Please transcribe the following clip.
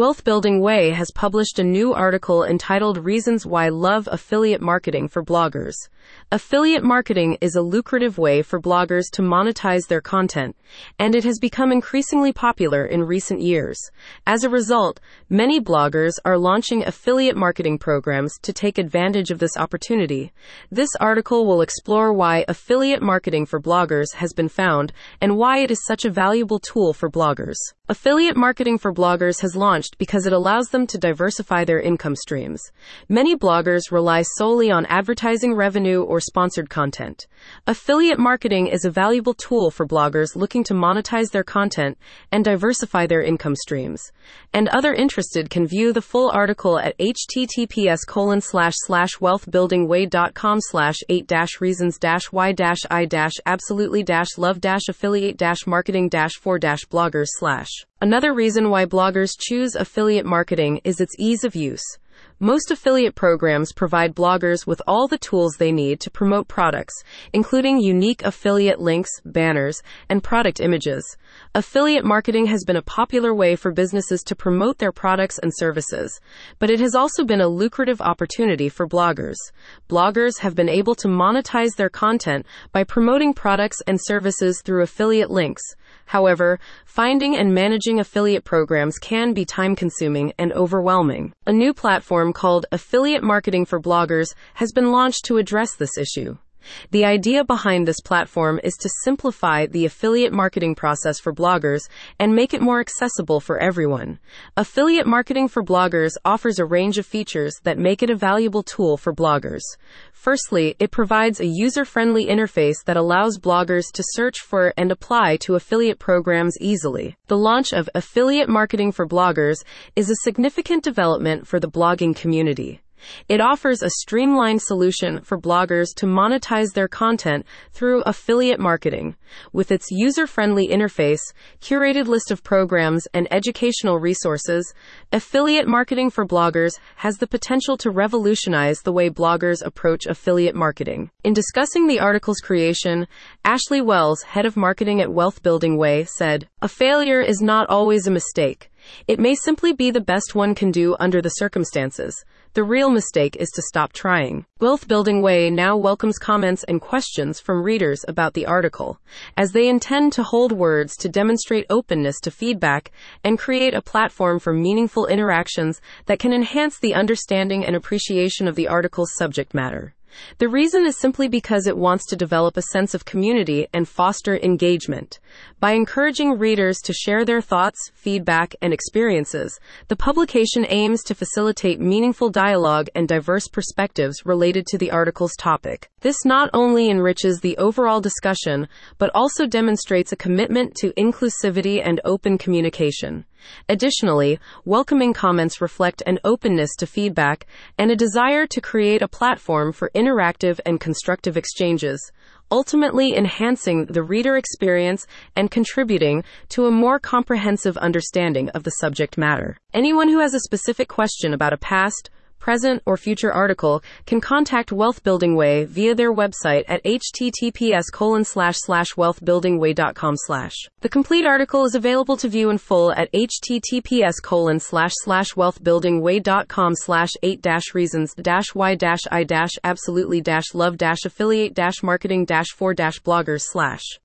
Wealth Building Way has published a new article entitled Reasons Why Love Affiliate Marketing for Bloggers. Affiliate marketing is a lucrative way for bloggers to monetize their content, and it has become increasingly popular in recent years. As a result, many bloggers are launching affiliate marketing programs to take advantage of this opportunity. This article will explore why affiliate marketing for bloggers has been found and why it is such a valuable tool for bloggers. Affiliate marketing for bloggers has launched because it allows them to diversify their income streams. Many bloggers rely solely on advertising revenue or sponsored content. Affiliate marketing is a valuable tool for bloggers looking to monetize their content and diversify their income streams. And other interested can view the full article at https colon slash slash wealthbuildingway.com slash eight dash reasons dash y dash i dash absolutely dash love dash affiliate dash marketing dash four dash bloggers slash. Another reason why bloggers choose affiliate marketing is its ease of use. Most affiliate programs provide bloggers with all the tools they need to promote products, including unique affiliate links, banners, and product images. Affiliate marketing has been a popular way for businesses to promote their products and services, but it has also been a lucrative opportunity for bloggers. Bloggers have been able to monetize their content by promoting products and services through affiliate links. However, finding and managing affiliate programs can be time consuming and overwhelming. A new platform called Affiliate Marketing for Bloggers has been launched to address this issue. The idea behind this platform is to simplify the affiliate marketing process for bloggers and make it more accessible for everyone. Affiliate marketing for bloggers offers a range of features that make it a valuable tool for bloggers. Firstly, it provides a user friendly interface that allows bloggers to search for and apply to affiliate programs easily. The launch of Affiliate Marketing for Bloggers is a significant development for the blogging community. It offers a streamlined solution for bloggers to monetize their content through affiliate marketing. With its user friendly interface, curated list of programs, and educational resources, affiliate marketing for bloggers has the potential to revolutionize the way bloggers approach affiliate marketing. In discussing the article's creation, Ashley Wells, head of marketing at Wealth Building Way, said, A failure is not always a mistake. It may simply be the best one can do under the circumstances. The real mistake is to stop trying. Wealth Building Way now welcomes comments and questions from readers about the article, as they intend to hold words to demonstrate openness to feedback and create a platform for meaningful interactions that can enhance the understanding and appreciation of the article's subject matter. The reason is simply because it wants to develop a sense of community and foster engagement. By encouraging readers to share their thoughts, feedback, and experiences, the publication aims to facilitate meaningful dialogue and diverse perspectives related to the article's topic. This not only enriches the overall discussion, but also demonstrates a commitment to inclusivity and open communication. Additionally, welcoming comments reflect an openness to feedback and a desire to create a platform for interactive and constructive exchanges, ultimately enhancing the reader experience and contributing to a more comprehensive understanding of the subject matter. Anyone who has a specific question about a past, present, or future article can contact Wealth Building Way via their website at https colon slash slash wealthbuildingway.com slash. The complete article is available to view in full at https colon slash slash wealthbuildingway.com slash eight dash reasons dash y dash i dash absolutely dash love dash affiliate dash marketing dash four dash bloggers slash.